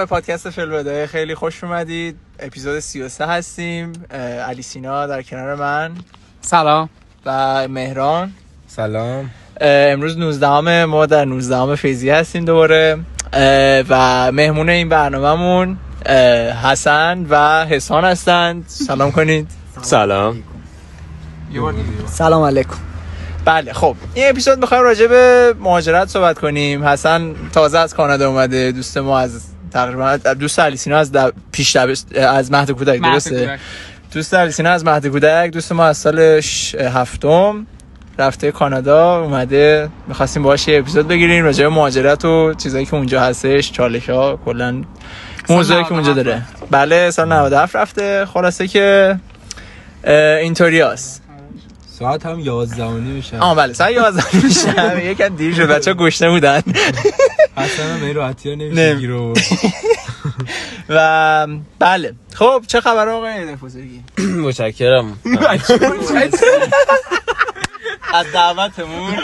به پادکست فیلم خیلی خوش اومدید. اپیزود 33 هستیم. علی سینا در کنار من. سلام. و مهران. سلام. امروز 19 ما در 19 فیزی هستیم دوباره. و مهمون این برنامهمون حسن و حسان هستند. سلام کنید. سلام. سلام علیکم. بله خب. این اپیزود می‌خوایم راجع به مهاجرت صحبت کنیم. حسن تازه از کانادا اومده دوست ما از تقریبا دوست علیسینا از پیش از مهد کودک درسته؟ دوست علیسینا از مهد کودک دوست ما از سال هفتم رفته کانادا اومده. می‌خواستیم باهاش یه اپیزود بگیریم راجع به مهاجرت و چیزایی که اونجا هستش چالش ها کلا موضوعی که اونجا داره. بله سال 97 رفته. خلاصه که اینطوری هست. ساعت هم 11 میشه آه بله ساعت 11 میشه یکم دیر شد بچا گشته بودن. اصلا من راحتی نمیشه گیرو و بله. خب چه خبر آقای دفوزگی متشکرم. از دعوتمون.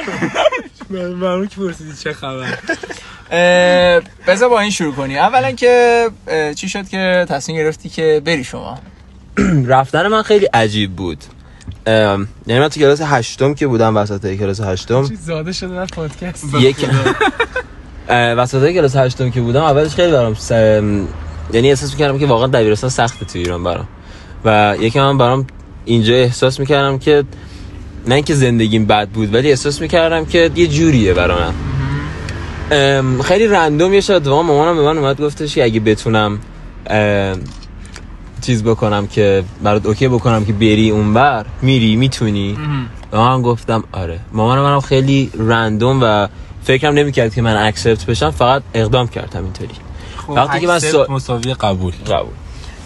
من که پرسیدی چه خبر. بذار با این شروع کنی اولا که چی شد که تصمیم گرفتی که بری شما؟ رفتن من خیلی عجیب بود. یعنی من تو کلاس هشتم که بودم وسط کلاس هشتم. چیز زاده شده در پادکست؟ یک وسط کلاس هشتم که بودم اولش خیلی برام س... یعنی احساس می‌کردم که واقعا دبیرستان سخته تو ایران برام. و یکی من برام اینجا احساس می‌کردم که نه اینکه زندگیم بد بود ولی احساس می‌کردم که یه جوریه برام. خیلی رندوم یه شد مامانم به من اومد گفتش که اگه بتونم چیز بکنم که برات OK بکنم که بری اونور میری می‌تونی. و من گفتم آره. مامان منم خیلی random و فکرم نمی‌کرد که من accept بشم فقط اقدام کردم اینطوری. خب وقتی که من سا... مساوی قبول. قبول.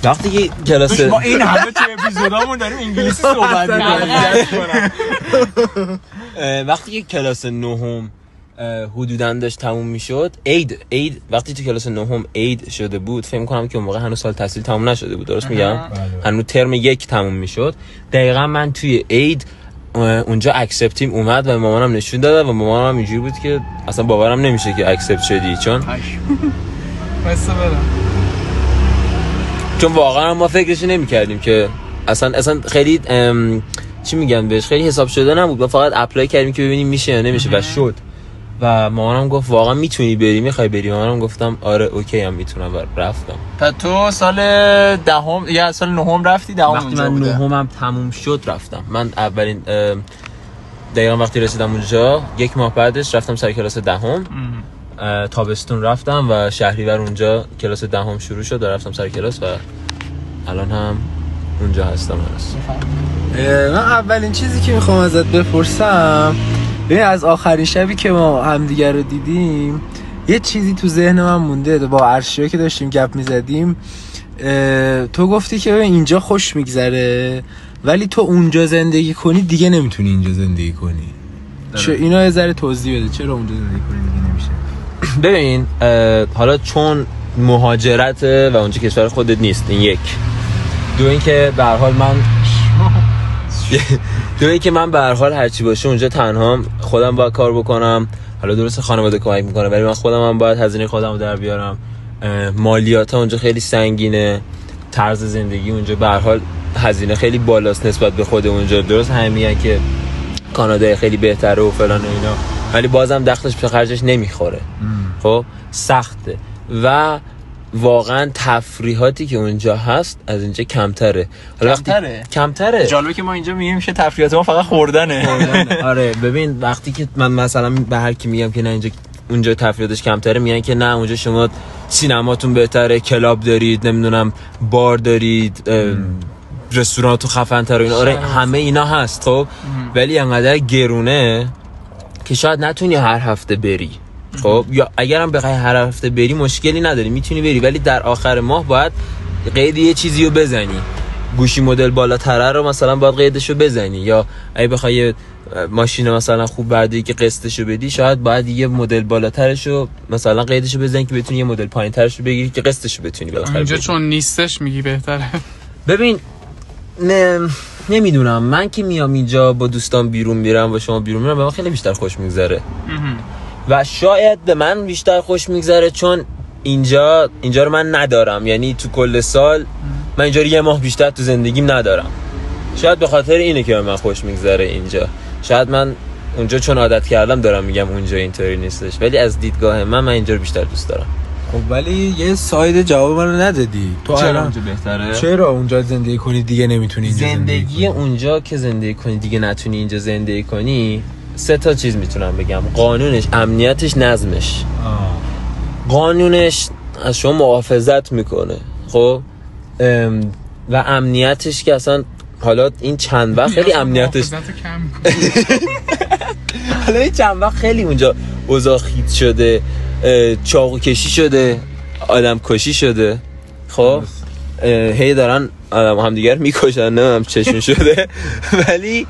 وقتی که کلاس ما این همه تو اپیزودامون داریم انگلیسی صحبت وقتی که کلاس نهم حدودا داشت تموم می‌شد. عید عید وقتی تو کلاس نهم عید شده بود فکر کنم که اون موقع هنوز سال تحصیلی تموم نشده بود درست میگم؟ بله. هنوز ترم یک تموم می‌شد. دقیقا من توی اید اونجا acceptیم اومد و مامانم نشون داد و مامانم اینجوری بود که اصلا باورم نمیشه که accept شدی. چون؟ چون واقعا ما فکرش نمی کردیم که اصلا اصلا خیلی چی میگن بهش؟ خیلی حساب شده نبود. ما فقط apply کردیم که ببینیم میشه یا نمیشه و شد. و مامانم گفت واقعا می‌تونی بری؟ می‌خوای بری؟ مامانم گفتم آره okay هم می‌تونم. و رفتم. تا تو سال دهم ده یا سال نهم رفتی؟ دهم وقتی من نهم هم تموم شد رفتم. من اولین دقیقا وقتی رسیدم اونجا یک ماه بعدش رفتم سر کلاس دهم. ده تابستون رفتم و شهریور اونجا کلاس دهم ده شروع شد و رفتم سر کلاس و الان هم اونجا هستم. هست من اولین چیزی که می‌خوام ازت بپرسم ببین از آخرین شبی که ما همدیگر رو دیدیم یه چیزی تو ذهن من مونده. با عرشیا که داشتیم گپ می‌زدیم تو گفتی که اینجا خوش میگذره ولی تو اونجا زندگی کنی دیگه نمی‌تونی اینجا زندگی کنی. چه اینا یه ذره توضیح بده چرا اونجا زندگی کنی دیگه نمیشه. ببین حالا چون مهاجرت و اونجا کشور خودت نیست این یک. دو اینکه به هر حال من دو که من به هر حال هرچی باشه اونجا تنها خودم باید کار بکنم. حالا درست خانواده کمک می‌کنه ولی من خودم هم باید هزینه خودم رو در بیارم. مالیات اونجا خیلی سنگینه. طرز زندگی اونجا به هر حال هزینه خیلی بالاست نسبت به خود اونجا. درست همین که کانادا خیلی بهتره و فلان و اینا. ولی بازم دخلش به خرجش نمی‌خوره. خب سخته. و واقعا تفریحاتی که اونجا هست از اینجا کمتره. حالا کمتره؟ کمتره. جالبه که ما اینجا میگیم که تفریحات ما فقط خوردنه. آره ببین وقتی که من مثلا به هر کی میگم که نه اینجا اونجا تفریحاتش کمتره میگن که نه اونجا شما سینماتون بهتره کلاب دارید نمی‌دونم بار دارید رستوران تو خفن تر اینا. آره همه اینا هست خب؟ ولی انقدر گرونه که شاید نتونی هر هفته بری. خب یا اگرم بخوای هر هفته بری مشکلی نداری می‌تونی بری. ولی در آخر ماه باید قید یه چیزی رو بزنی. گوشی مدل بالاتره رو مثلا باید قیدش رو بزنی. یا اگه بخوای ماشین مثلا خوب بعدی که قسطش رو بدی شاید باید یه مدل بالاترش رو مثلا قیدش رو بزنی که بتونی یه مدل پایینترش رو بگیری که قسطش رو بتونی بالاخره اینجا چون نیستش میگی بهتره. ببین نه نمی‌دونم. من که میام اینجا با دوستان بیرون میرم و شما بیرون میرم به خیلی بیشتر خوش میگذره. و شاید به من بیشتر خوش میگذره چون اینجا اینجا رو من ندارم. یعنی تو کل سال من اینجا رو یه ماه بیشتر تو زندگیم ندارم. شاید به خاطر اینه که به من خوش میگذره اینجا. شاید من اونجا چون عادت کردم دارم میگم اونجا اینطوری نیستش. ولی از دیدگاه من من اینجا رو بیشتر دوست دارم. خب ولی یه ساید جواب من رو ندادی. تو الان بهتره؟ چرا اونجا زندگی کنی دیگه نمی‌تونی اینجا زندگی اونجا که زندگی کنی دیگه نتونی اینجا زندگی کنی سه تا چیز می‌تونم بگم. قانونش امنیتش نظمش. قانونش از شما محافظت می‌کنه. خب؟ و امنیتش که اصلا حالا این چند وقت خیلی امنیتش. حالا این چند وقت خیلی اونجا اوضاع خیت شده چاقو کشی شده آدم کشی شده. خب؟ هی دارن آدم همدیگر می‌کشن نه هم چشون شده. ولی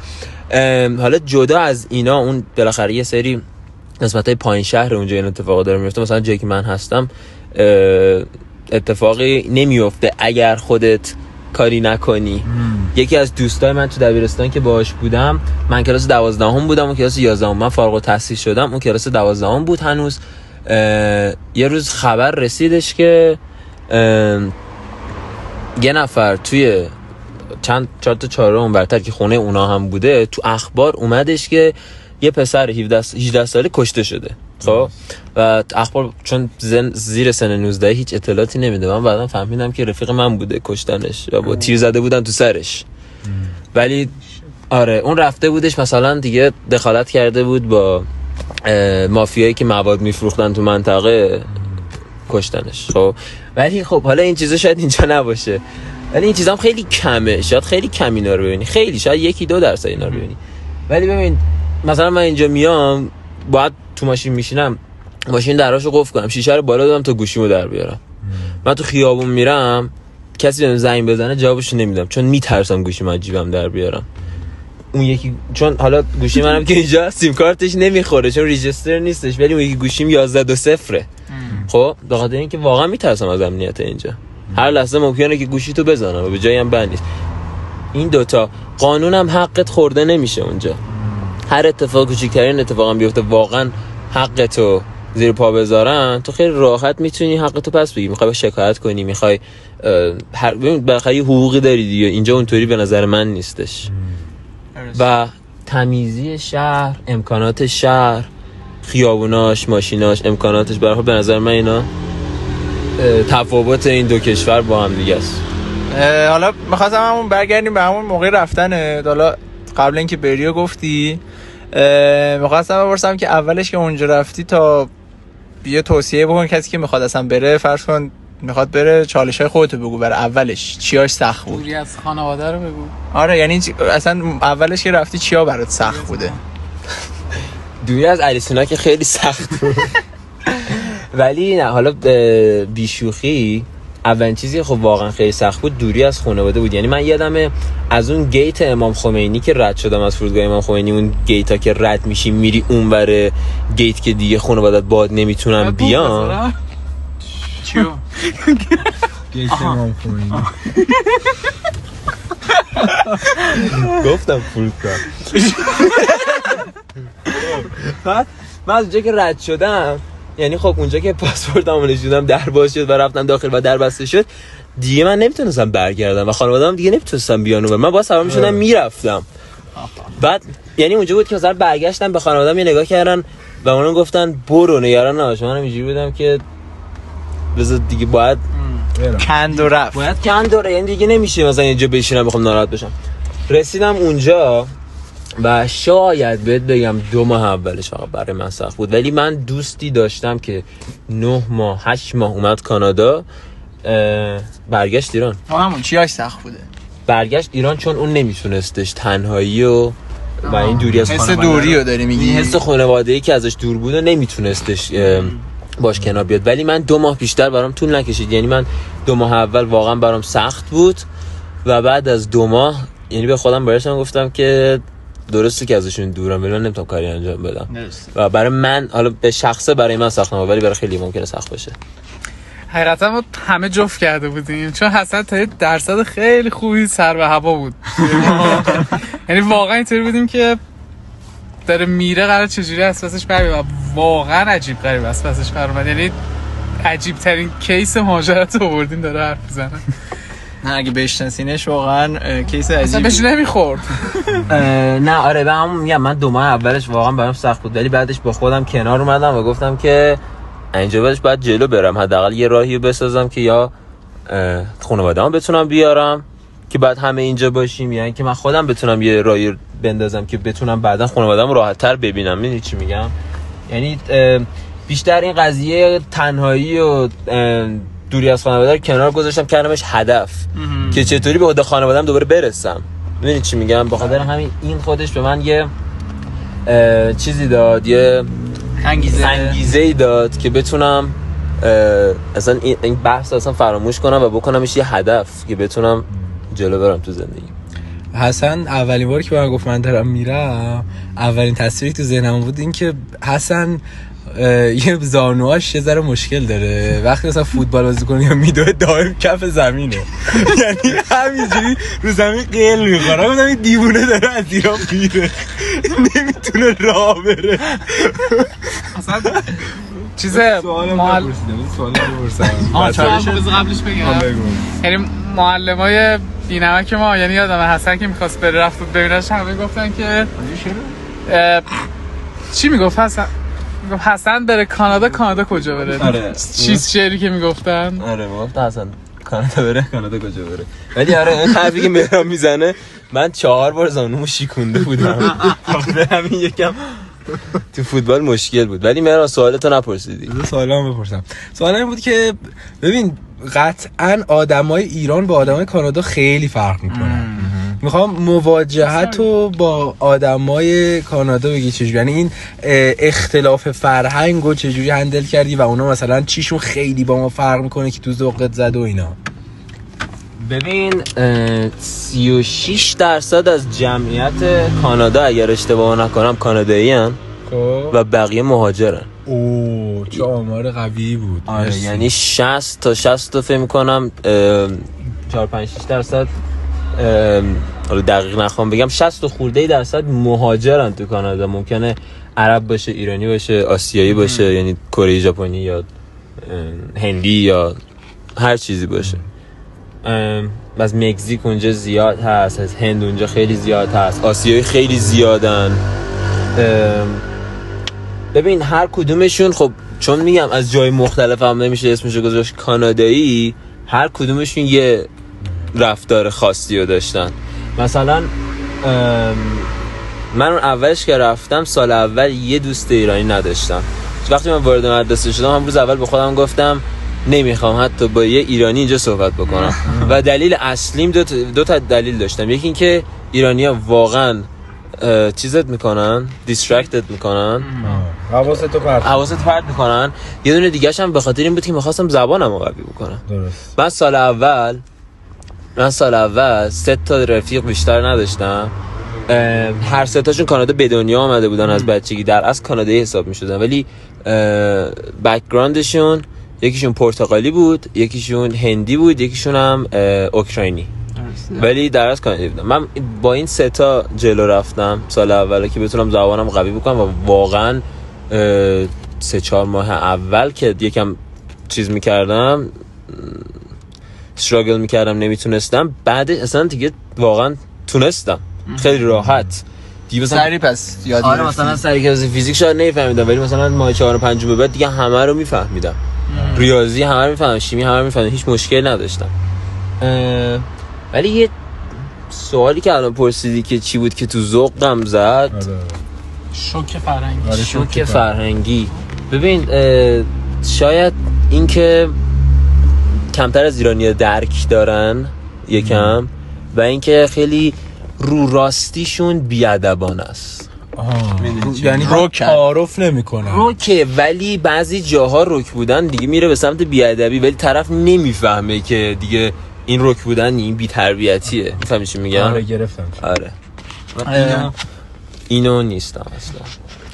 حالا جدا از اینا اون بالاخره یه سری نسبت های پایین شهر اونجا این اتفاقا داره میفته مثلا جایی که من هستم اتفاقی نمیفته اگر خودت کاری نکنی. یکی از دوستای من تو دبیرستان که باهاش بودم من کلاس دوازدهم بودم اون کلاس یازدهم. من فارغ التحصیل شدم اون کلاس دوازدهم بود هنوز. یه روز خبر رسیدش که یه نفر توی چند چهار تا چهارم برتر که خونه اونا هم بوده تو اخبار اومدش که یه پسر 17 18 ساله کشته شده. خب؟ و اخبار چون زن زیر سن 19 هیچ اطلاعاتی نمیده. من بعدا فهمیدم که رفیق من بوده کشتنش و با تیر زده بودن تو سرش. ولی آره اون رفته بودش مثلا دیگه دخالت کرده بود با مافیایی که مواد میفروختن تو منطقه کشتنش. خب؟ ولی خب حالا این چیزا شاید اینجا نباشه. ولی این چیزا هم خیلی کمه. شاید خیلی کم اینا رو ببینی. خیلی شاید یکی دو درصد اینا رو ببینی. ولی ببین مثلا من اینجا میام باید تو ماشین میشینم ماشین دراشو قفل کنم. شیشه رو بالا دادم تا گوشیمو در بیارم. من تو خیابون میرم کسی بهم زنگ بزنه جوابشو نمیدم. چون میترسم گوشیم از جیبم در بیارم. اون یکی چون حالا گوشی منم که اینجا سیم کارتش نمی‌خوره چون ریجستر نیستش. ولی اون یکی گوشیم 11 دو صفره. خب به خاطر اینکه واقعا میترسم از امنیت اینجا. هر لحظه ممکنه که گوشی تو بزنم و به جایی هم بند نیست. این دوتا قانونم حقت خورده نمیشه اونجا. هر اتفاق کوچیکترین اتفاق هم بیفته واقعا حقتو زیر پا بذارن تو خیلی راحت می‌تونی حقتو پس بگیری. می‌خوای شکایت کنی می‌خوای هر بالاخره یه حقوقی داری دیگه. اینجا اونطوری به نظر من نیستش. و تمیزی شهر امکانات شهر خیابوناش ماشیناش امکاناتش برای به نظر من اینا تفاوت این دو کشور با هم دیگه است. حالا می‌خواستم همون برگردیم به همون موقع رفتن حالا قبل اینکه بریو گفتی می‌خواستم بپرسم که اولش که اونجا رفتی تا یه توصیه بکن کسی که می‌خواد اصلا بره فرض کن می‌خواد بره چالش های خودتو بگو برای اولش چیاش سخت بود. دوری از خانواده رو بگو. آره یعنی اصلا اولش که رفتی چیا برات سخت بوده؟ دوری از اریسونا که خیلی سخت بود. ولی نه حالا بیشوخی اولین چیزی خب واقعا خیلی سخت بود دوری از خانواده بود. یعنی من یادمه از اون گیت امام خمینی که رد شدم از فرودگاه امام خمینی اون گیت ها که رد میشی میری اونور گیت که دیگه خانوادت باد بیان؟ بذارم؟ چیو؟ گیت امام خمینی. گفتم فرودگاه. بعد من از اونجا که رد شدم یعنی خب اونجا که پاسپورتمو نشوندم در باز شد و رفتم داخل و در بسته شد دیگه من نمی‌تونستم برگردم و خانواده‌ام دیگه نمی‌تونستم بیان و من با سوار می‌شدم می‌رفتم. بعد یعنی اونجا بود که مثلا برگشتم به خانواده‌ام یه نگاه کردن و اونا گفتن برو نگران نباش. منم اینجوری بودم که بذار دیگه باید کند و رفت. باید کم داره یعنی دیگه نمیشه مثلا اینجا بشینم بخوام ناراحت بشم. رسیدم اونجا و شاید بهت بگم دو ماه اولش فقط برای من سخت بود. ولی من دوستی داشتم که نه ماه هشت ماه اومد کانادا برگشت ایران. ما همون چیاش سخت بوده. برگشت ایران چون اون نمیتونستش تنهایی و و این دوری از حس دوری رو- داری میگی؟ حس خانواده ای که ازش دور بود و نمیتونستش باش کنار بیاد. ولی من دو ماه بیشتر برام طول نکشید. یعنی من دو ماه اول واقعا برام سخت بود و بعد از دو ماه یعنی به خودم برسم گفتم که درسته که ازشون دورم ولی من نمی‌تونم کاری انجام بدم. و برای من حالا به شخصه برای من سخت نبود ولی برای خیلی ممکنه سخت باشه. حقیقتا ما همه جفت کرده بودیم چون حسن تا درصد خیلی خوبی سر به هوا بود. یعنی واقعا اینطوری بودیم که داره میره قرار چجوری از پسش بر واقعا عجیب غریب از پسش بر یعنی عجیب ترین کیس مهاجرت رو آوردین داره حرف می‌زنه. نه اگه بشناسینش واقعا کیس اصلا عجیبی بهش نمی‌خورد. نه آره به همون میگم من دو ماه اولش واقعا برام سخت بود ولی بعدش با خودم کنار اومدم و گفتم که اینجا بعدش باید جلو برم حداقل یه راهی بسازم که یا خانواده بتونم بیارم که بعد همه اینجا باشیم یعنی که من خودم بتونم یه راهی بندازم که بتونم بعدا خانواده‌مو راحت تر ببینم می‌دونی چی میگم؟ یعنی بیشتر این قضیه تنهایی و دوری از خانواده رو کنار گذاشتم. کردمش هدف. که چطوری به عهده خانواده‌ام دوباره برسم. می‌دونی چی میگم؟ به خاطر همین این خودش به من یه چیزی داد یه انگیزه. انگیزه ای داد که بتونم اصلا این بحث اصلا فراموش کنم و بکنمش یه هدف که بتونم جلو برم تو زندگی. حسن اولین باری که به من گفت من دارم میرم اولین تصویری تو ذهنم بود این که حسن یه زانوهاش یه ذره مشکل داره. وقتی مثلا فوتبال بازی کنه یا میدوه دائم کف زمینه. یعنی همینجوری رو زمین قیل می‌خوره. گفتم این دیوونه داره از ایران میره. نمی‌تونه راه بره. اصلا چیز. نپرسیدم. سوال قبلش بگم. یعنی معلم های بینمک ما یعنی یادم حسن که می‌خواست بره رفت ببینش همه گفتن که چی می‌گفت حسن؟ می‌گفت حسن بره کانادا کانادا کجا بره؟ آره. چیز شعری که می‌گفتن؟ آره گفت اصلا کانادا بره کانادا کجا بره؟ ولی آره این حرفی که مهران می‌زنه من چهار بار زانومو شیکونده بودم. آره همین یکم تو فوتبال مشکل بود. ولی مهران سوالتو نپرسیدی. بذار سوالام بپرسم. سوال این بود که ببین قطعا آدمای ایران با آدمای کانادا خیلی فرق می‌کنن. می‌خوام مواجهت رو با آدمای کانادا بگی چجوری. یعنی این اختلاف فرهنگ رو چجوری هندل کردی و اونا مثلا چیشون خیلی با ما فرق می‌کنه که تو ذوقت زد و اینا. ببین اه، 36 درصد از جمعیت کانادا اگر اشتباه نکنم کانادایی هن خب. و بقیه مهاجرن. اوه چه آمار قوی بود. مرسی. یعنی 60 تا 60 تا فکر می‌کنم 4 5 6 درصد حالا دقیق نخوام بگم 60 تا خورده درصد مهاجرن تو کانادا. ممکنه عرب باشه ایرانی باشه آسیایی باشه یعنی کره ژاپنی یا هندی یا هر چیزی باشه. از مکزیک اونجا زیاد هست از هند اونجا خیلی زیاد هست. آسیایی خیلی زیادن. ببین هر کدومشون خب چون میگم از جای مختلف هم نمیشه اسمشو گذاشت کانادایی هر کدومشون یه رفتار خاصی رو داشتن. مثلا من اون اولش که رفتم سال اول یه دوست ایرانی نداشتم. وقتی من وارد مدرسه شدم هم روز اول به خودم گفتم نمی‌خوام حتی با یه ایرانی اینجا صحبت بکنم. و دلیل اصلیم دو, تا- دو تا دلیل داشتم. یکی اینکه ایرانیا واقعا اه، چیزت می‌کنن؟ distractت می‌کنن. آه. حواستو پرت. حواست پرت می‌کنن. یه دونه دیگه هم به خاطر این بود که می‌خواستم زبانم رو قوی بکنم. درست. من سال اول من سال اول سه تا رفیق بیشتر نداشتم. هر سه تاشون کانادا به دنیا آمده بودن از بچگی. در اصل کانادایی حساب می‌شدن. ولی backgroundشون یکیشون پرتغالی بود یکیشون هندی بود یکیشون هم اوکراینی. ولی در از کانادایی بودم من با این سه تا جلو رفتم سال اول که بتونم زبانم قوی بکنم و واقعا سه چهار ماه اول که یکم چیز می‌کردم استراگل می‌کردم نمی‌تونستم. بعد اصلا دیگه واقعا تونستم. خیلی راحت. دیگه مثلا سری پس یاد آره. مثلا سری کلاس فیزیک شاید نمیفهمیدم ولی مثلا ماه چهار و پنجم به بعد دیگه همه رو میفهمیدم. ریاضی همه رو میفهمیدم شیمی همه رو میفهمیدم هیچ مشکل نداشتم. اه، ولی یه سوالی که الان پرسیدی که چی بود که تو ذوقم زد؟ آره. شوک فرنگی آره، شوک شوک فرهنگی. ببین اه، شاید اینکه کمتر از ایرانی درک دارن یکم و اینکه خیلی رو راستیشون بیادبان است؟ یعنی روکن. تعارف نمی‌کنن. روکه ولی بعضی جاها روک بودن دیگه میره به سمت بیادبی ولی طرف نمی‌فهمه که دیگه این روک بودن این بی تربیتیه می‌فهمی چی میگم؟ آره گرفتم. آره. و اینو, اینو نیستم اصلا.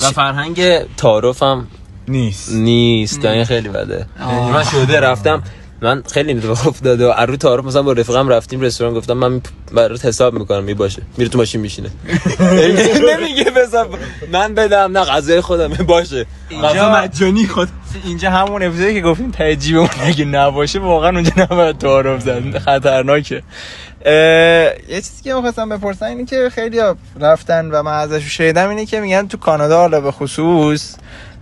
و فرهنگ تعارفم نیست. نیست یعنی خیلی بده. من شده رفتم من خیلی اتفاق افتاده و رو تعارف مثلا با رفیقم رفتیم رستوران گفتم من برات حساب می‌کنم می باشه. میره تو ماشین میشینه. نمیگه بزن من بدم نه غذای خودم باشه. غذا مجانی خود. اینجا همون اپیزودی که گفتیم ته جیبمون اگه نباشه واقعا اونجا نباید تعارف زد. خطرناکه. یه چیزی که می‌خواستم بپرسم اینه که خیلی رفتن و من ازش شنیدم اینه که میگن تو کانادا حالا به خصوص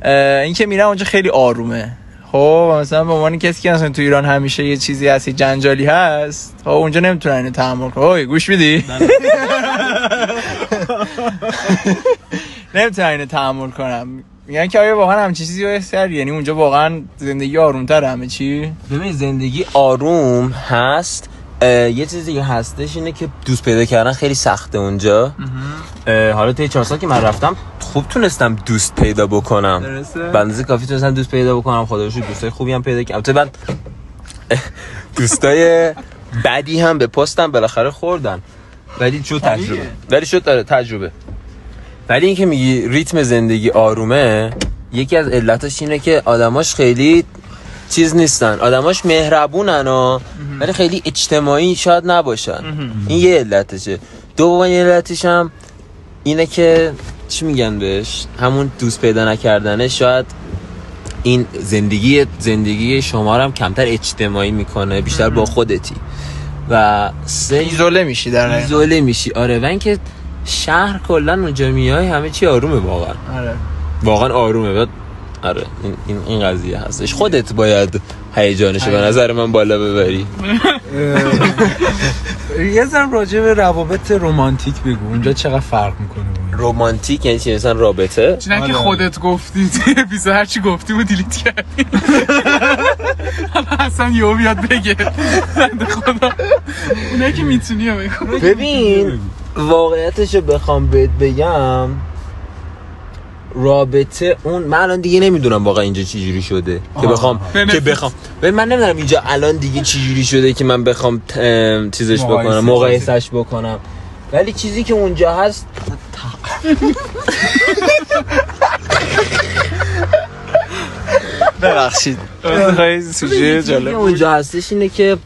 اه، این که میرن اونجا خیلی آرومه. خب و مثلا به عنوان کسی که مثلا تو ایران همیشه یه چیزی هست یه جنجالی هست خب اونجا نمی‌تونن اینو تحمل کنن. گوش میدی؟ نمی‌تونن اینو تحمل کنم میگن که آیا واقعا همچین چیزی کردی؟ یعنی اونجا واقعا زندگی آرومتر همه چی؟ ببین زندگی آروم هست. یه چیزی که هستش اینه که دوست پیدا کردن خیلی سخته اونجا. حالا تا چهار سال که من رفتم خوب تونستم دوست پیدا بکنم. اندازه کافی تونستم دوست پیدا بکنم. خدا دوستای خوبی هم پیدا کردم. البته من دوستای بدی هم به پستم بالاخره خوردن. ولی شد تجربه. ولی شد داره تجربه. ولی اینکه میگی ریتم زندگی آرومه یکی از علتش اینه که آدماش خیلی چیز نیستن. آدماش مهربونن و ولی خیلی اجتماعی شاید نباشن. این یه علتشه. دومین علتش هم اینه که چی میگن بهش؟ همون دوست پیدا نکردنه. شاید این زندگی زندگی شما رو هم کمتر اجتماعی می‌کنه بیشتر با خودتی. و سه ایزوله میشی در. ایزوله میشی. آره و اینکه شهر کلا اونجا میای همه چی آرومه واقعا. آره. واقعا آرومه. و آره این, این قضیه هستش. خودت باید هیجانشو به نظر من بالا ببری. یه زن راجع به روابط رمانتیک بگو. اونجا چقدر فرق می‌کنه؟ رمانتیک یعنی چی؟ مثلا رابطه؟ نه که آره. خودت گفتی. توی اپیزود هرچی گفتی و دیلیت کردی. حالا اصلا یهو بیاد بگه. بنده خدا. اونه که می‌تونی رو بگو. ببین واقعیتشو بخوام بهت بگم رابطه اون من الان دیگه نمی‌دونم واقعا اینجا چی جوری شده که بخوام بنفیت. که بخوام من نمی‌دونم اینجا الان دیگه چی جوری شده که من بخوام ام، چیزش بکنم مقایسش بکنم. ولی چیزی که اونجا هست ببخشید. خیلی سوژه جالب اونجا هستش اینه که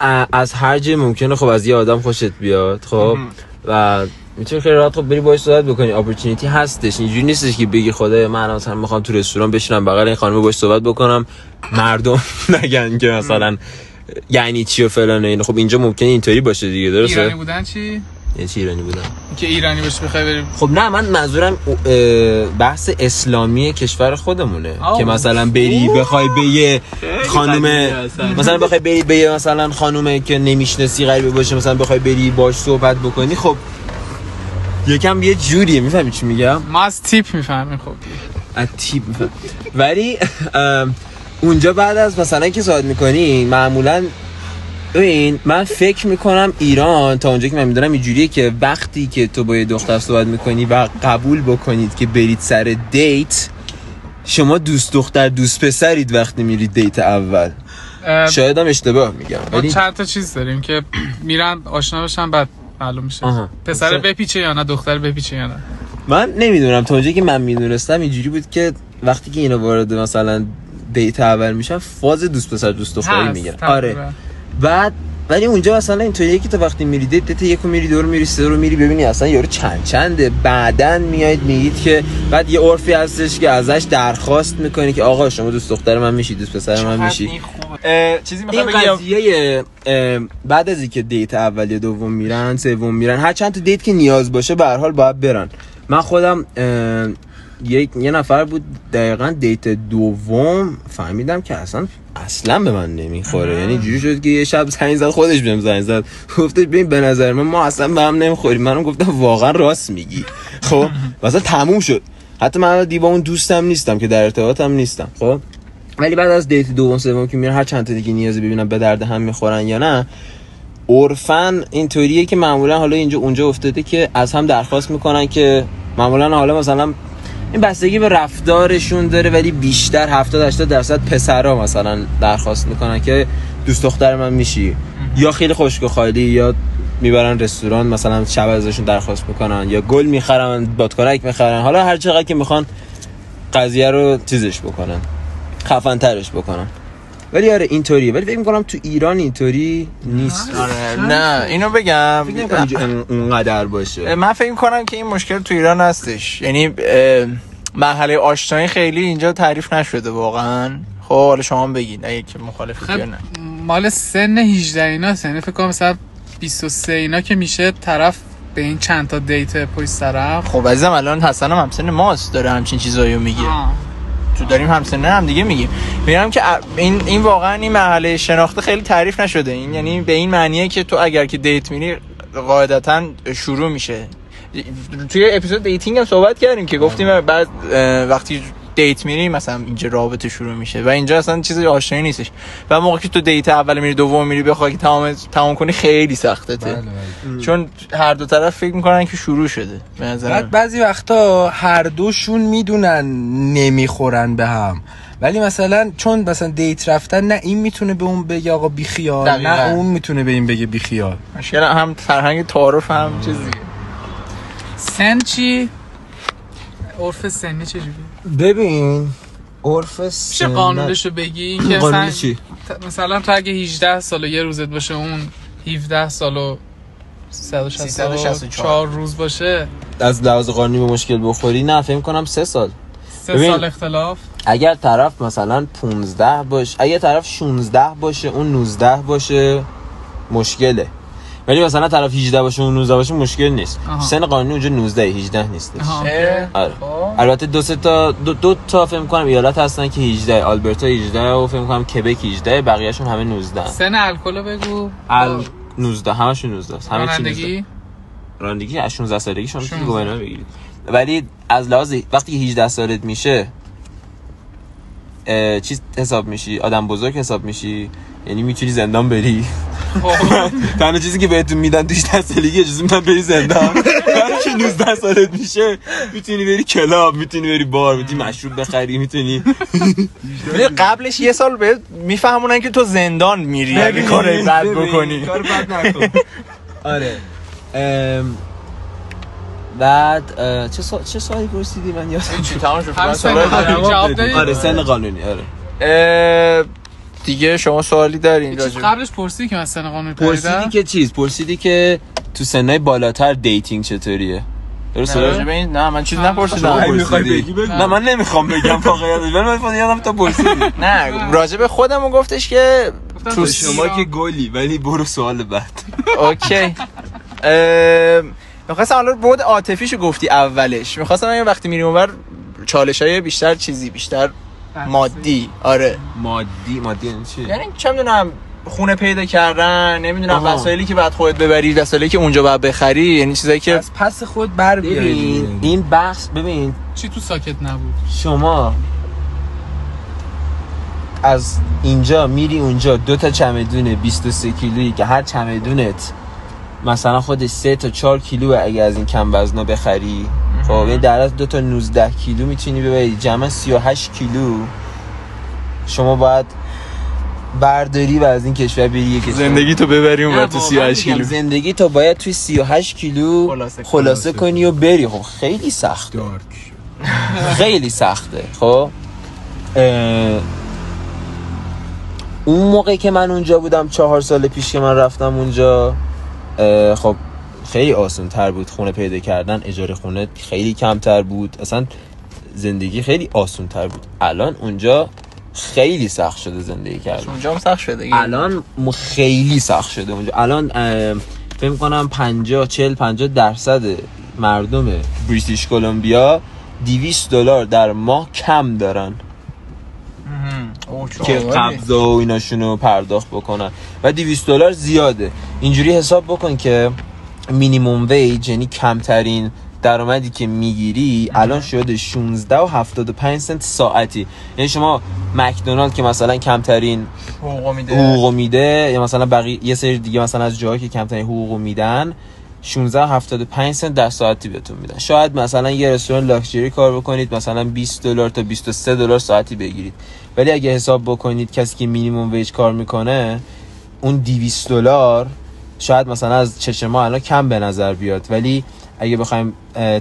ا- از هر جای ممکنه خب از یه آدم خوشت بیاد خب؟ و می‌تونی خیلی راحت خب بری باهاش صحبت بکنی. اپورتونیتی هستش. اینجوری نیستش که بگی خدای من مثلا می‌خوام تو رستوران بشینم بغل این خانم باش صحبت بکنم. مردم نگن که مثلا یعنی چی و فلان و اینو خب اینجا ممکنه اینطوری باشه دیگه ایرانی درسته بودن چی؟ یه چی ایرانی بودن؟ که ایرانی باشی بخوای بریم. خب نه من منظورم بحث اسلامی کشور خودمونه. آه. که مثلا بری بخوای به یه خانم مثلا بخوای بری به مثلا خانومه که نمی‌شناسی غریبه باشه مثلا بخوای بری باش صحبت بکنی خب یکم یه جوریه می‌فهمی چی میگم؟ ما از تیپ می‌فهمیم خب. از تیپ می‌فهم. ولی اونجا بعد از مثلا که صحبت می‌کنی معمولا ببین من فکر می‌کنم ایران تا اونجا که من می‌دونم اینجوریه که وقتی که تو با یه دختر صحبت می‌کنی و قبول بکنید که برید سر دیت شما دوست دختر دوست پسرید وقتی میرید date اول. شاید هم اشتباه میگم ولی چند تا چیز داریم که میرن آشنا بشن بعد معلوم میشه. آها. پسر بپیچه یا نه دختر بپیچه یا نه؟ من نمی‌دونم. تا اونجایی که من می‌دونستم اینجوری بود که وقتی که اینا وارد مثلا date اول میشن فاز دوست پسر دوست دختری هست، می‌گیرن. آره. بعد ولی اونجا مثلا اینطوریه که تو وقتی میری date date یکو میری دور میری سه رو میری ببینی اصلا یارو چند چنده. بعدن میایید میگید که بعد یه عرفی هستش که ازش درخواست می‌کنی که آقا شما دوست دختر من میشی دوست پسر من میشی. چیزی این قضیه بعد از اینکه دیت اول یا دوم میرن سوم میرن هر چند تا دیت که نیاز باشه به هر حال باید برن. من خودم یک یه نفر بود دقیقا دیت دوم فهمیدم که اصلا اصلا به من نمی‌خوره. یعنی جوری شد که یه شب زنگ زد خودش بهم زنگ زد. گفتش ببین به نظر من ما اصلا به هم نمی‌خوریم. منم گفتم واقعا راست میگی. خب؟ مثلا تموم شد. حتی من الان دیگه با اون دوستم نیستم که در ارتباطم نیستم. خب؟ ولی بعد از دیت دوم سوم که میرن هر چند تا دیگه نیازی ببینن به درد هم می‌خورن یا نه عرفن اینطوریه که معمولا حالا اینجا اونجا افتاده که از هم درخواست می‌کنن که معمولا حالا مثلا این بستگی به رفتارشون داره ولی بیشتر 70 80 درصد پسرا مثلا درخواست می‌کنن که دوست دختر من میشی. یا خیلی خشک و خالی یا می‌برن رستوران مثلا شب ازشون درخواست می‌کنن یا گل می‌خرن بادکنک می‌خرن حالا هر چقدر که می‌خوان قضیه رو چیزش بکنن. خفن ترش بکنن ولی آره اینطوریه. ولی فکر می‌کنم تو ایران اینطوری نیست. آره نه. اینو بگم. فکر نمی‌کنم اونقدر باشه. من فکر کنم که این مشکل تو ایران هستش. یعنی مرحله آشنایی خیلی اینجا تعریف نشده واقعا. خب حالا شما بگید اگه که مخالفی خب، نه. مال سن 18 اینا یعنی فکر کنم مثلا 23 اینا که میشه طرف به این چند تا date پشت طرف. خب عزیزم الان حسن هم همسن ماست. داره همچین چیزایی رو میگه. آه. تو داریم همسنه هم دیگه میگیم. میگم که این این واقعا این مرحله شناخته خیلی تعریف نشده. این یعنی به این معنیه که تو اگر که date میری قاعدتا شروع میشه. توی اپیزود dating هم صحبت کردیم که گفتیم بعد وقتی دیت میری مثلا اینجا رابطه شروع میشه و اینجا اصلا چیز آشنایی نیستش. و موقعی که تو دیت اول میری دوم میری بخوای که تمام تمام کنی خیلی سخته بله، بله. چون هر دو طرف فکر می‌کنن که شروع شده بعد بعضی وقتا هر دوشون می‌دونن نمی‌خورن به هم. ولی مثلا چون مثلا دیت رفتن نه این می‌تونه به اون بگه آقا بیخیال دقیقاً. نه اون می‌تونه به این بگه بیخیال مشکل هم فرهنگ تعارف هم چیزی. سن چی؟ عرف سنی چجوری؟ ببین عرف میشه سنت- قانونشو بگی؟ که قانون مثلا چی؟ مثلا تو اگه 18 سال و یه روزت باشه اون 17 سال و 364 364 روز باشه. از لحاظ قانونی به مشکل بخوری نه فکر کنم سه سال. سه ببین. سال اختلاف؟ اگر طرف مثلا 15 باشه اگه طرف 16 باشه اون 19 باشه مشکله. ولی مثلا طرف 18 باشه اون 19 باشه مشکل نیست. آها. سن قانونی اونجا 19 18 نیستش. آره. خب. البته دو سه تا دو, دو تا فکر کنم ایالت هستن که 18 آلبرتا 18 و فکر کنم کبک 18 بقیه‌شون همه 19 سن الکل بگو. ال 19 همشون 19 است. همه چی 19 رانندگی؟ رانندگی از 16 سالگی شما 16. می‌تونید گواهینامه بگیرید. ولی از لحاظ وقتی که 18 سالت میشه چیز حساب میشی؟ آدم بزرگ حساب میشی؟ یعنی می‌تونی زندان بری. تنها چیزی که بهتون میدن توش 18 سالگی اجازه میدن بری زندان. ولی که 19 سالت میشه می‌تونی بری کلاب می‌تونی بری بار می‌تونی مشروب بخری می‌تونی. قبلش یه سال به میفهمونن که تو زندان میری اگه کار بد بکنی. کار بد نکن. آره. بعد چه سوال چه سوالی پرسیدی من یادم چی تمام شد. جواب؟ آره سن قانونی آره. دیگه شما سوالی دارین راجع قبلش پرسیدی که من سن قانونی پرسیدی که چیز؟ پرسیدی که تو سنهای بالاتر dating چطوریه؟ درسته؟ راجع به این نه من چیز نپرسیدم. پرسیدی؟ بگی بگو. نه من نمی‌خوام بگم واقعا ولی من فقط یادم تا پرسیدی. نه. راجع به خودمو گفتش که تو تو شما که گلی ولی برو سوال بعد. اوکی. می‌خواستم حالا بود عاطفیشو گفتی اولش. می‌خواستم اگه وقتی میریم اونور چالش های بیشتر چیزی بیشتر مادی. آره. مادی مادی یعنی چی؟ یعنی چه می‌دونم خونه پیدا کردن نمی‌دونم. وسایلی که بعد خودت ببری وسایلی که اونجا باید بخری یعنی چیزایی که از پس خود بر ببین بیاری این بحث ببین. چی تو ساکت نبود؟ شما از اینجا میری اونجا دو تا چمدون 23 کیلویی که هر چمدونت مثلا خودش 3 تا 4 کیلو اگه از این کم وزنا بخری. خب این در از دو تا 19 کیلو می‌تونی ببری. جمع 38 کیلو. شما باید برداری و از این کشور بری یه کشور. زندگی تو ببری اونور تو واقعا 38 میگم، کیلو. زندگی تو باید توی 38 کیلو خلاصه کنی. خلاصه کنی و بری. خب خیلی سخته. خیلی سخته. خب اون موقع که من اونجا بودم چهار سال پیش که من رفتم اونجا خب خیلی آسان تر بود خونه پیدا کردن اجاره خونه خیلی کمتر بود. اصلا زندگی خیلی آسان تر بود. الان اونجا خیلی سخت شده زندگی کردن. اونجا هم سخت شده. دیگه. الان خیلی سخت شده اونجا. الان فکر کنم 50 40 50 درصد مردم بریتیش کلمبیا 200 دلار در ماه کم دارن. که. قبض و ایناشون رو پرداخت بکنن. و 200 دلار زیاده. اینجوری حساب بکن که مینیموم ویج یعنی کمترین درآمدی که می‌گیری الان شده 16 و 75 سنت ساعتی. یعنی شما مکدونالد که مثلا کمترین حقوق میده. حقوق میده یا مثلا بقیه یه سری دیگه مثلا از جاهایی که کمترین حقوق میدن 16 و 75 سنت در ساعتی بهتون میدن. شاید مثلا یه رستوران لاکچری کار بکنید مثلا 20 دلار تا 23 دلار ساعتی بگیرید. ولی اگه حساب بکنید کسی که مینیمم ویج کار می‌کنه اون 200 دلار شاید مثلا از چشم ما الان کم به نظر بیاد ولی اگه بخوایم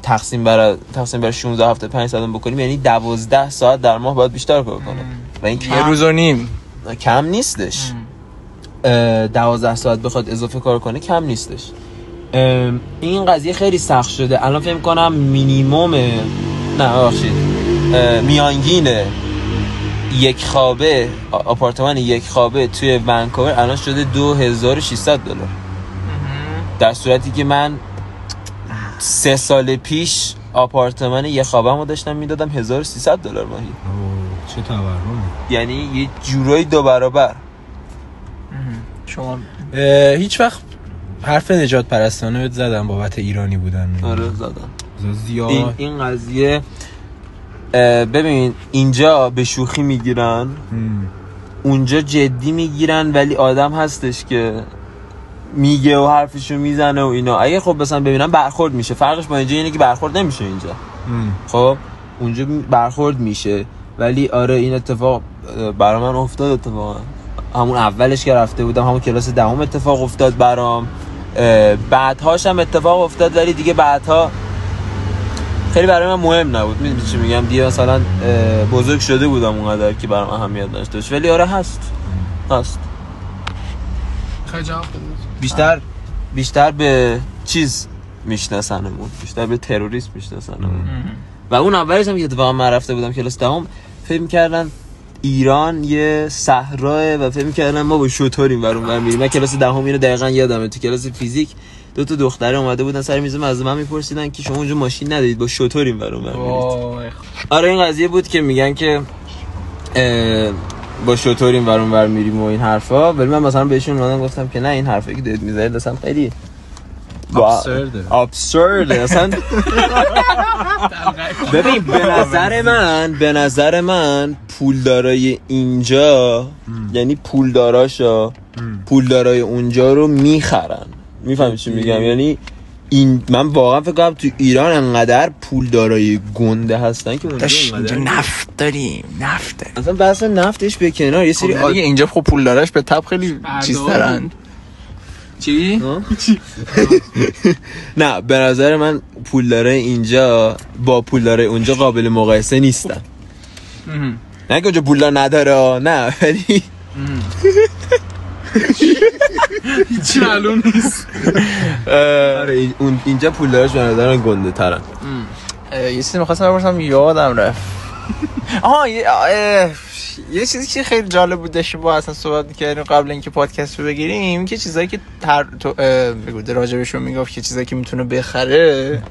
تقسیم بر تقسیم بر 16 75 ساعت بکنیم یعنی 12 ساعت در ماه باید بیشتر کار کنه. و این یه روز و نیم. کم نیستش. دوازده ساعت بخواد اضافه کار کنه کم نیستش. این قضیه خیلی سخت شده. الان فکر کنم مینیموم نه ببخشید. اه، میانگین یک خوابه آپارتمان یک خوابه توی ونکوور الان شده 2600 دلار. در صورتی که من سه سال پیش آپارتمان یک خوابه رو داشتم می‌دادم 1300 دلار ماهی. چه تورمی یعنی یه جورایی دو برابر. شما هیچ وقت حرف نجات پرستانه بهت زدم بابت ایرانی بودن. آره زدم. زیاد. این, این قضیه ببین اینجا به شوخی می‌گیرن. اونجا جدی می‌گیرن ولی آدم هستش که میگه و حرفشو می‌زنه و اینا. اگه خب مثلا ببینم برخورد میشه. فرقش با اینجا اینه که برخورد نمیشه اینجا. خب اونجا برخورد میشه. ولی آره این اتفاق اه، برا من افتاد اتفاقا. همون اولش که رفته بودم همون کلاس دهم اتفاق افتاد برام. بعدهاش هم اتفاق افتاد ولی دیگه بعدها خیلی برای من مهم نبود. می‌دونی چی میگم؟ دیگه مثلا بزرگ شده بودم اونقدر که برام اهمیت داشته باشه ولی آره هست. هست. خیلی جواب. بیشتر بیشتر به چیز میشناسنمون. بیشتر به تروریست میشناسنمون. و اون اولش هم که اتفاقا من رفته بودم کلاس دهم. فکر می‌کردن ایران یه صحراه و فکر می‌کردن ما با شطوریم بر اون میریم. من کلاس دهم اینو دقیقا یادمه. تو کلاس فیزیک دو تا دختره اومده بودن سر میز از من میپرسیدن که شما اونجا ماشین ندارید با شطوریم بر اون وای آره این قضیه بود که میگن که با شطوریم ور اون ور میریم و این حرفا. ولی من مثلا بهشون اومدم گفتم که نه این حرفایی که دارید می‌زنید اصلا خیلی Absurde. ابسورد اصلا ببین به نظر من به نظر من پولدارای اینجا یعنی پولداراشا پولدارای اونجا رو می‌خرن. می‌فهمی چی میگم؟ یعنی این من واقعا فکر کنم تو ایران انقدر پولدارای گنده هستن که اونجا اینجا نفت داریم نفت داریم. اصلا بحث نفتش به کنار یه سری خب دیگه اینجا خب پول دارش به تب خیلی چیز. دارن چی؟ نه به نظر من پولدارای اینجا با پولدارای اونجا قابل مقایسه نیستن. نه که اونجا پولدار نداره نه ولی هیچی معلوم نیست. آره اینجا پولداراش به نظر گنده ترن. یه چیزی می‌خواستم بپرسم یادم رفت. آها یه چیزی که خیلی جالب بود داشتیم با اصلا صحبت می‌کردیم قبل اینکه پادکست رو بگیریم که چیزایی که تر تو اه، بگو راجبشون می‌گفت که چیزایی که می‌تونه بخره.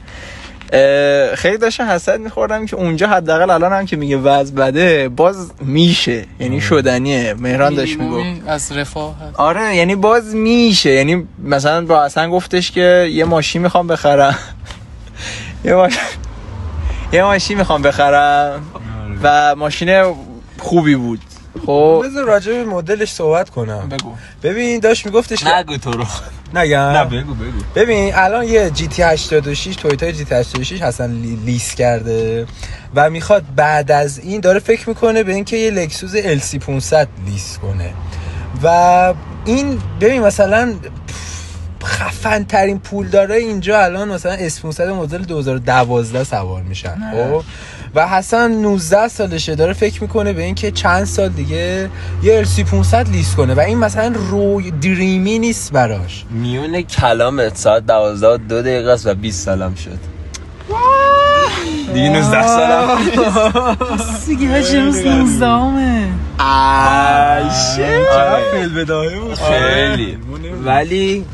خیلی داشتم حسد میخوردم که اونجا حداقل الان هم که میگه وضع بده باز میشه. یعنی شدنیه. مهران داشت می‌گفت. مینیمومی از رفاه هست. آره یعنی باز میشه. یعنی مثلا با اصلا گفتش که یه ماشین می‌خوام بخرم. یه ماشین یه ماشین می‌خوام بخرم. و ماشین خوبی بود. خب. بذار راجع به مدلش صحبت کنم. بگو. ببین داشت میگفتش نگو تو رو. نگم؟ بگو بگو. ببین الان یه جی تی 86 تویوتا جی تی 86 حسن لی- لیس کرده و می‌خواد بعد از این داره فکر می‌کنه به اینکه یه لکسوس ال سی 500 لیس کنه. و این ببین مثلا خفن ترین پول داره اینجا الان مثلا اس 500 مدل 2012 سوار میشن. خب؟ و حسن 19 سالشه داره فکر می‌کنه به اینکه چند سال دیگه یه ال سی 500 لیس کنه و این مثلا روی دریمی نیست براش. میون کلامت ساعت 12 و دو دقیقه است و 20 سالم شد. دیگه 19 سالم دیگه هشت روز 19 همه بود خیلی. ولی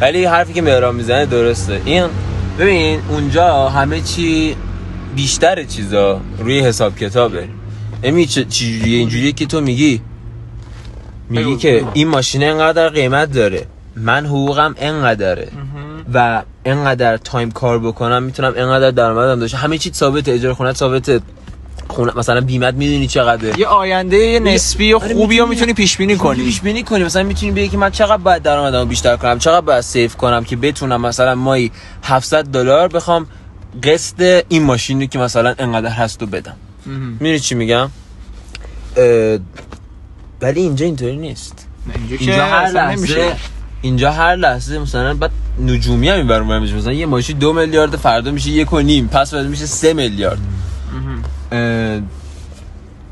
ولی حرفی که مهران می‌زنه درسته. این ببین اونجا همه چی بیشتر چیزا روی حساب کتابه. امی چجوریه؟ اینجوریه که تو میگی. میگی که. این ماشین انقدر قیمت داره. من حقوقم انقدره. و انقدر تایم کار بکنم می‌تونم انقدر درآمدم داشته همه چی ثابت اجاره خونه ثابت خونه مثلا بیمت می‌دونی چقدره. یه آینده نسبی و آره، خوبی رو می‌تونی- پیش بینی کنی. پیش بینی کنی. مثلا می‌تونی بگی که من چقدر باید درآمدمو بیشتر کنم؟ چقدر باید سیف کنم که بتونم مثلا مایی 700 دلار بخوام قسط این ماشینی که مثلا انقدر هست رو بدم. می‌دونی چی میگم؟ ولی اینجا اینطوری نیست. اینجا هر لحظه اینجا هر لحظه مثلا بعد نجومی هم میشه. مثلا یه ماشین دو میلیارد فردا میشه یک و نیم پس فردا میشه سه میلیارد.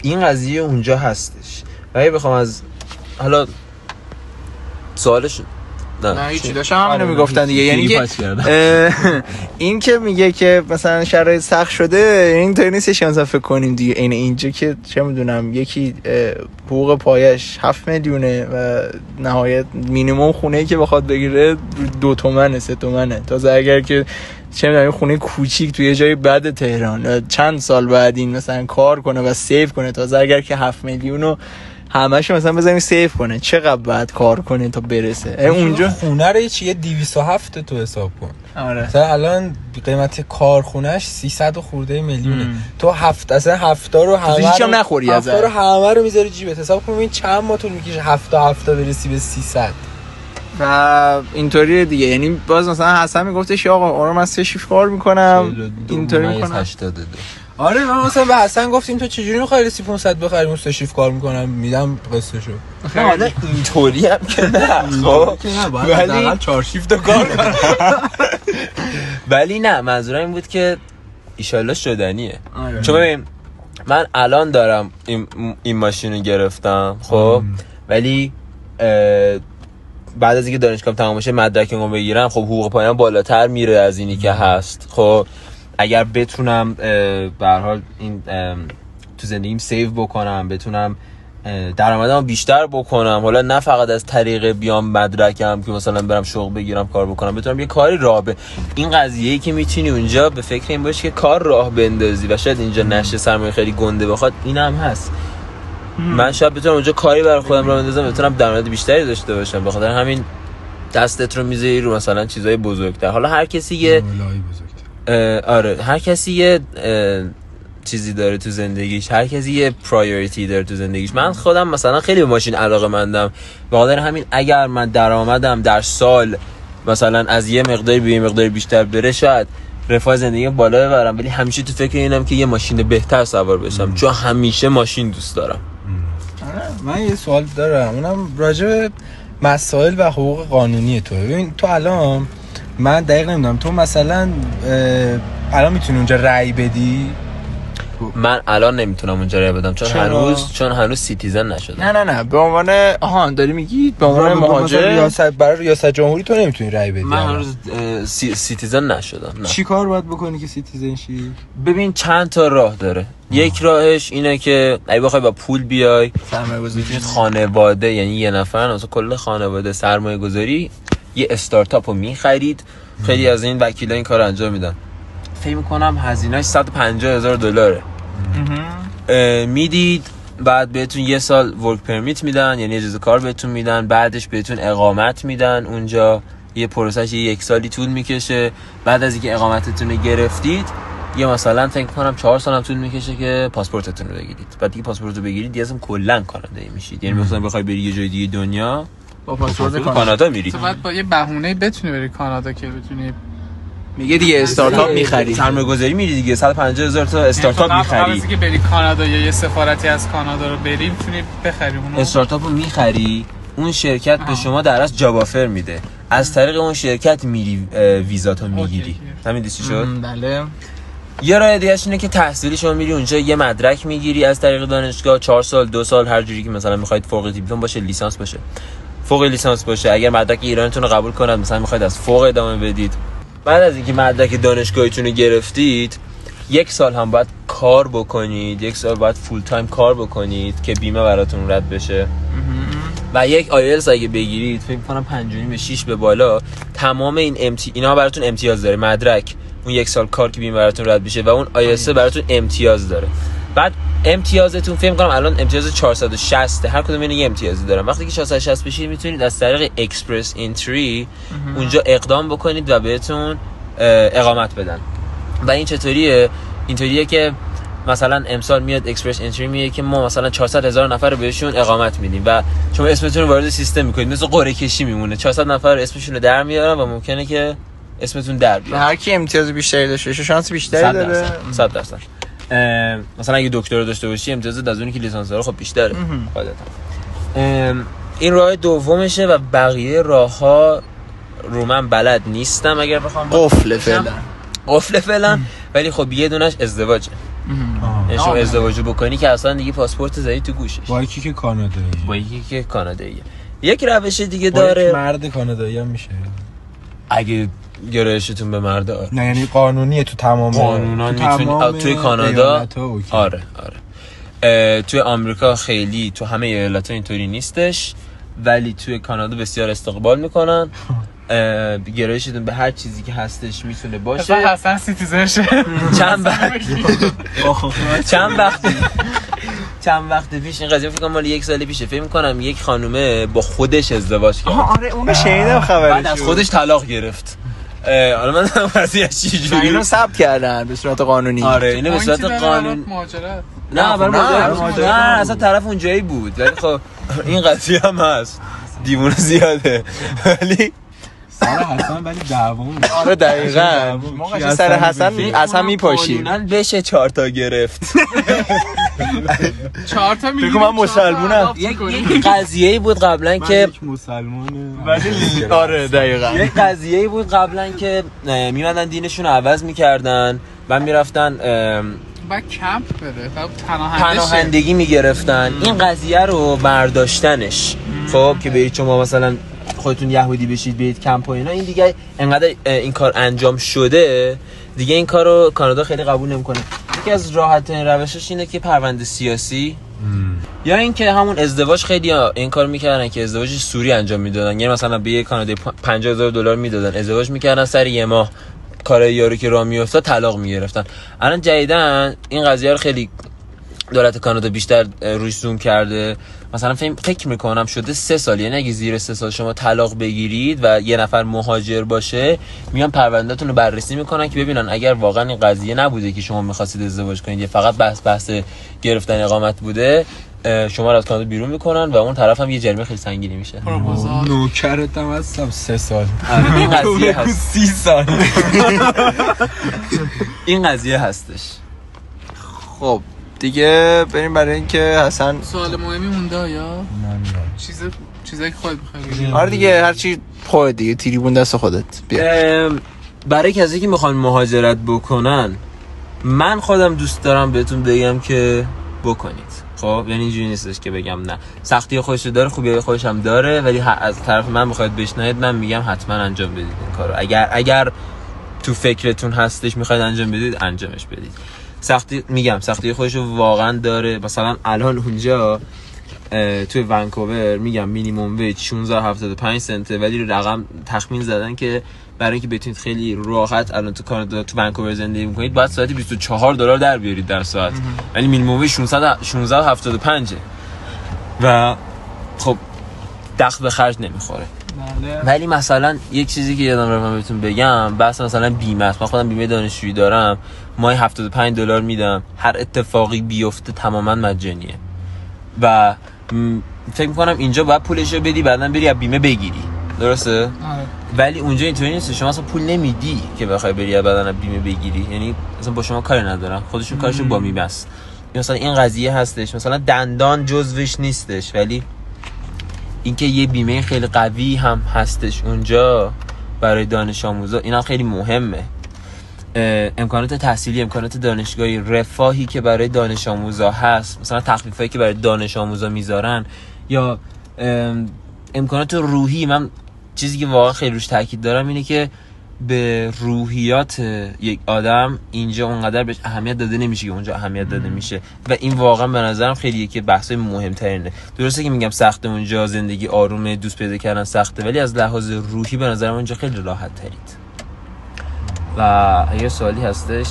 این قضیه اونجا هستش. و اگه بخوام از حالا سوالش نه هیچی داشتم همینو می‌گفتن دیگه. یعنی که این که میگه که مثلا شرایط سخت شده این طوری نیستش مثلا فکر کنیم دیگه این اینجا که چه می‌دونم یکی حقوق پایش 7 میلیونه و نهایت مینیمم خونه ای که بخواد بگیره دو تومنه سه تومنه. تازه اگر که چه می‌دونم خونه کوچیک توی جای بد تهران. چند سال بعد این مثلا کار کنه و سیو کنه تازه اگر که 7 میلیون همش مثلا بزنیم سیف کنه. چقدر باید کار کنه تا برسه؟ اونجا خونه رو چیه 207 تو حساب کن. آره. مثلا الان قیمت کارخونهش 300 خورده میلیونه. تو هفت اصلا هفتا رو همه هیچ هم نخوری هفتا رو همه رو می‌ذاری جیبت. حساب کن ببین چند ماه طول می‌کشه هفتا هفتا برسی به 300 و اینطوری دیگه. یعنی باز مثلا حسن میگفتش آقا آرام من سه شیفت کار می‌کنم. اینطوری می‌کنم. آره من مثلا به حسن گفتیم تو چجوری می‌خوای سی 500 بخریم شیف کار می‌کنم؟ میدم قصهشو حالا اینطوری هم که نه خب. ولی چهار شیفت کار کنم. ولی نه منظورم این بود که ایشالله شدنیه. آره. چون ببین من الان دارم این, این ماشین رو گرفتم خب؟ ولی بعد از اینکه دانشگاه تمام بشه مدرکمو بگیرم خب حقوق پایان بالاتر میره از اینی که هست. خب اگر بتونم به حال این تو زندگیم سیو بکنم بتونم درآمدم بیشتر بکنم حالا نه فقط از طریق بیام مدرکم که مثلا برم شغل بگیرم کار بکنم بتونم یه کاری راه به این قضیه ای که می‌تونی اونجا به فکر این باشی که کار راه بندازی و شاید اینجا نشه سرمایه خیلی گنده بخواد این هم هست. من شاید بتونم اونجا کاری برای خودم راه بندازم بتونم درآمد بیشتری داشته باشم. بخاطر همین دستت رو می‌ذاری رو مثلا چیزای بزرگتر. حالا هر کسی یه آره. هر کسی یه چیزی داره تو زندگیش. هر کسی یه پرایوریتی داره تو زندگیش. من خودم مثلا خیلی به ماشین علاقه مندم. به همین اگر من درآمدم در سال مثلا از یه مقداری به یه مقدار بیشتر بره شاید رفاه زندگی بالا ببرم. ولی همیشه تو فکر اینم که یه ماشین بهتر سوار بشم. چون همیشه ماشین دوست دارم. من یه سوال دارم. اونم راجع مسائل و حقوق قانونی تو ببین تو الان من دقیق نمی‌دونم تو مثلا الان می‌تونی اونجا رأی بدی؟ من الان نمی‌تونم اونجا رأی بدم چون هنوز چون هنوز citizen نشدم نه نه نه. به عنوان آها داری میگی؟ به عنوان مهاجر ریاست برای ریاست جمهوری تو نمی‌تونی رأی بدی من هنوز سی... citizen نشدم نه. چی کار باید بکنی که citizen شی؟ ببین چند تا راه داره. یک راهش اینه که اگه بخوای با پول بیای گذاری. خانواده یعنی یه نفر مثلا کل خانواده سرمایه گذاری یه استارتاپ رو می‌خرید. خیلی از این وکیلا این کار انجام میدن. فکر می‌کنم هزینهش 150 هزار دلاره. می‌دید بعد بهتون یه سال ورک پرمیت میدن یعنی اجازه کار بهتون میدن بعدش بهتون اقامت میدن اونجا. یه پروسش یک سالی طول می‌کشه. بعد از اینکه اقامتتون رو گرفتید یه مثلا فکر کنم چهار سال هم طول می‌کشه که پاسپورتتون رو بگیرید. بعد دیگه پاسپورت رو بگیرید دیگه اصلا کلا کانادایی میشید. یعنی مثلا بخوای بری یه جای دیگه دنیا با پاسپورت کانادا. میری. تو باید با یه بهونه بتونی بری کانادا که بتونی میگه دیگه استارتاپ می‌خری. سرمایه گذاری میری دیگه. 150 هزار تا استارتاپ می‌خری. که بری کانادا یا یه سفارتی از کانادا رو بری می‌تونی بخری اون استارتاپ رو می‌خری اون شرکت به شما در اصل job offer میده. از طریق اون شرکت میری ویزا تو می‌گیری. همین دیسی شد؟ بله. یه راه دیگه اینه که تحصیلی شما میری اونجا یه مدرک می‌گیری. از طریق دانشگاه 4 سال دو سال هر جوری که مثلا می‌خواید فوق دیپلم باشه لیسانس باشه. فوق لیسانس باشه. اگر مدرک ایرانتون رو قبول کنند مثلا می‌خواید از فوق ادامه بدید. بعد از اینکه مدرک دانشگاهیتون رو گرفتید یک سال هم باید کار بکنید یک سال باید full time کار بکنید که بیمه براتون رد بشه. و یک آیلتس اگه بگیرید فکر کنم 5 به 6 به بالا تمام این امتی اینا براتون امتیاز داره مدرک. اون یک سال کار که بیمه براتون رد بشه و اون آیلتس. براتون امتیاز داره. بعد امتیازتون فکر کنم الان امتیاز 460 هر کدوم یه امتیازی دارم وقتی که 460 بشید می‌تونید از طریق Express Entry اونجا اقدام بکنید و بهتون اقامت بدن. و این چطوریه؟ اینطوریه که مثلا امسال میاد Express Entry میگه که ما مثلا 400 هزار نفر رو بهشون اقامت میدیم و شما اسمتون رو وارد سیستم می‌کنید. مثل قرعه کشی میمونه. 400 نفر اسمشون رو در میارن و ممکنه که اسمتون در بیاد. هر کی امتیاز بیشتری داشته شانس بیشتری داره. 100 درصد. مثلا اگه دکتر داشته باشی امتیاز از اونی که لیسانس داره خب بیشتره. این راه دومشه و بقیه راه ها رو من بلد نیستم اگر بخوام قفل فعلا. قفل فعلا ولی خب یه دونش ازدواجه. یعنی شما ازدواج بکنی که اصلا دیگه پاسپورت زدی تو گوشش. با یکی که کانادایی. با یکی که کاناداییه یک روش دیگه با یک داره. مرد کانادایی هم میشه. اگه گرایشتون به مرد آره نه یعنی قانونیه تو تمام قانونا تو می‌تونی تمام توی کانادا. آره آره. توی آمریکا خیلی تو همه ایالت اینطوری نیستش ولی توی کانادا بسیار استقبال می‌کنن. گرایشتون به هر چیزی که هستش می‌تونه اصلا باشه حسن سیتیزنشه. چند وقت چند وقت چند وقت پیش این قضیه فکر کنم مال یک سال پیشه. فکر کنم یک خانومه با خودش ازدواج کرد. آره اونو شنیدم بعد خبرش از خودش طلاق گرفت. حالا من قضیه چی جوری اینو ثبت کردن به صورت قانونی. آره اینو به صورت داره قانون مهاجرت. نه برای نه، ماجرا- ماجرا نه اصلا طرف اونجایی بود. ولی خب این قضیه هم هست. دیوونه زیاده. ولی سر حسن ولی دعوامون آره دقیقاً. کی ما سر حسن؟ از هم میپاشیم. بشه چهار تا گرفت. چهار تا می‌گیریم من مسلمونم. یک یک قضیه بود قبلا که مسلمان ولی آره دقیقاً. یک قضیه بود قبلا که میمدن دینشون رو عوض می‌کردن و می‌رفتن بعد کمپ شه. پناهندگی می‌گرفتن. این قضیه رو برداشتنش. خب که برید شما مثلا خودتون یهودی بشید برید کمپ و اینا این دیگه انقدر این کار انجام شده دیگه این کار رو کانادا خیلی قبول نمی‌کنه. یکی از راحت روشش اینه که پرونده سیاسی یا اینکه همون ازدواج خیلی ها این کار می‌کردن که ازدواج سوری انجام می‌دادن. یعنی مثلا به یه کانادایی 50 هزار دلار می‌دادن. ازدواج می‌کردن سر یه ماه کار یارو که راه میافتاد طلاق می‌گرفتن. الان جدیدن این قضیه رو خیلی دولت کانادا بیشتر روش زوم کرده. مثلا فکر فکر می‌کنم شده سه سال یعنی اگه زیر سه سال شما طلاق بگیرید و یه نفر مهاجر باشه میان پروندهتون رو بررسی می‌کنن که ببینن اگر واقعا این قضیه نبوده که شما می‌خواستید ازدواج کنید یا فقط بحث بحث گرفتن اقامت بوده شما رو از کانادا بیرون می‌کنن و اون طرف هم یه جریمه خیلی سنگینی میشه. نوکرت هم هستم سه سال. این قضیه هست. سی سال. این قضیه هستش. خب. دیگه بریم برای اینکه حسن سوال مهمی مونده یا؟ چیز چیزایی که خودت می‌خوای آره دیگه هرچی خودت دیگه تریبون دست خودت. بیا. برای کسی که می‌خوان مهاجرت بکنن من خودم دوست دارم بهتون بگم که بکنید. خب یعنی اینجوری نیستش که بگم نه. سختی خودش رو داره خوبی خودش هم داره ولی ه- از طرف من بخواید بشنوید من میگم حتما انجام بدید این کارو. اگر اگر تو فکرتون هستش می‌خواید انجام بدید انجامش بدید. سختی میگم سختی خودش واقعا داره. مثلا الان اونجا توی ونکوور میگم مینیمم ویج 16.75 سنته ولی رقم تخمین زدن که برای اینکه بتونید خیلی راحت الان تو کانادا تو ونکوور زندگی کنید باید ساعتی 24 دلار در بیارید در ساعت. ولی مینیمم ویج 16 16.75 و خب دخل به خرج نمی‌خوره. ولی مثلا یک چیزی که یادم رفت من بهتون بگم بحث مثلا بیمه است. من خودم بیمه دانشجویی دارم. ماهی 75 دلار میدم. هر اتفاقی بیفته تماما مجانیه. و فکر می‌کنم اینجا باید پولش رو بدی بعدا بری از بیمه بگیری. درسته؟ آره. ولی اونجا اینطوری نیست. شما اصلا پول نمیدی که بخوای بری بعدا از بیمه بگیری. یعنی اصلا با شما کاری ندارن خودشون کارشون با بیمه است. مثلا این قضیه هستش. مثلا دندان جزوش نیستش. ولی اینکه یه بیمه خیلی قوی هم هستش اونجا برای دانش آموزا اینا خیلی مهمه. امکانات تحصیلی امکانات دانشگاهی رفاهی که برای دانش آموزا هست مثلا تخفیفایی که برای دانش آموزا می‌ذارن یا ام، امکانات روحی من چیزی که واقعا خیلی روش تاکید دارم اینه که به روحیات یک آدم اینجا اونقدر بهش اهمیت داده نمیشه که اونجا اهمیت داده میشه. و این واقعا به نظرم خیلی که بحثای مهمترینه. درسته که میگم سخته اونجا زندگی آرومه دوست پیدا کردن سخته ولی از لحاظ روحی به نظرم اونجا خیلی راحت ترید و یه سوالی هستش؟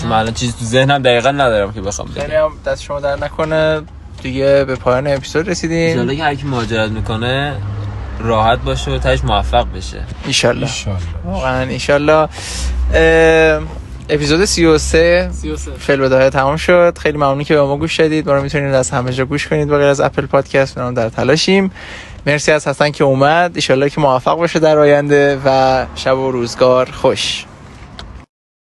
چون من الان چیزی تو ذهنم دقیقا ندارم که بخوام خیلی بگم هم دست شما در نکنه. دیگه به پایان اپیزود رسیدیم. که هر کی مهاجرت می‌کنه راحت باشه و تاش موفق بشه. ایشالله واقعا ایشالله اپیزود 33 33 فعل بداهه تمام شد. خیلی ممنون که به ما گوش دادید. ما رو می‌تونید از همه جا گوش کنید. به غیر از اپل پادکست ما در تلاشیم. مرسی از حسن که اومد. ایشالله که موفق باشه در آینده و شب و روزگار خوش.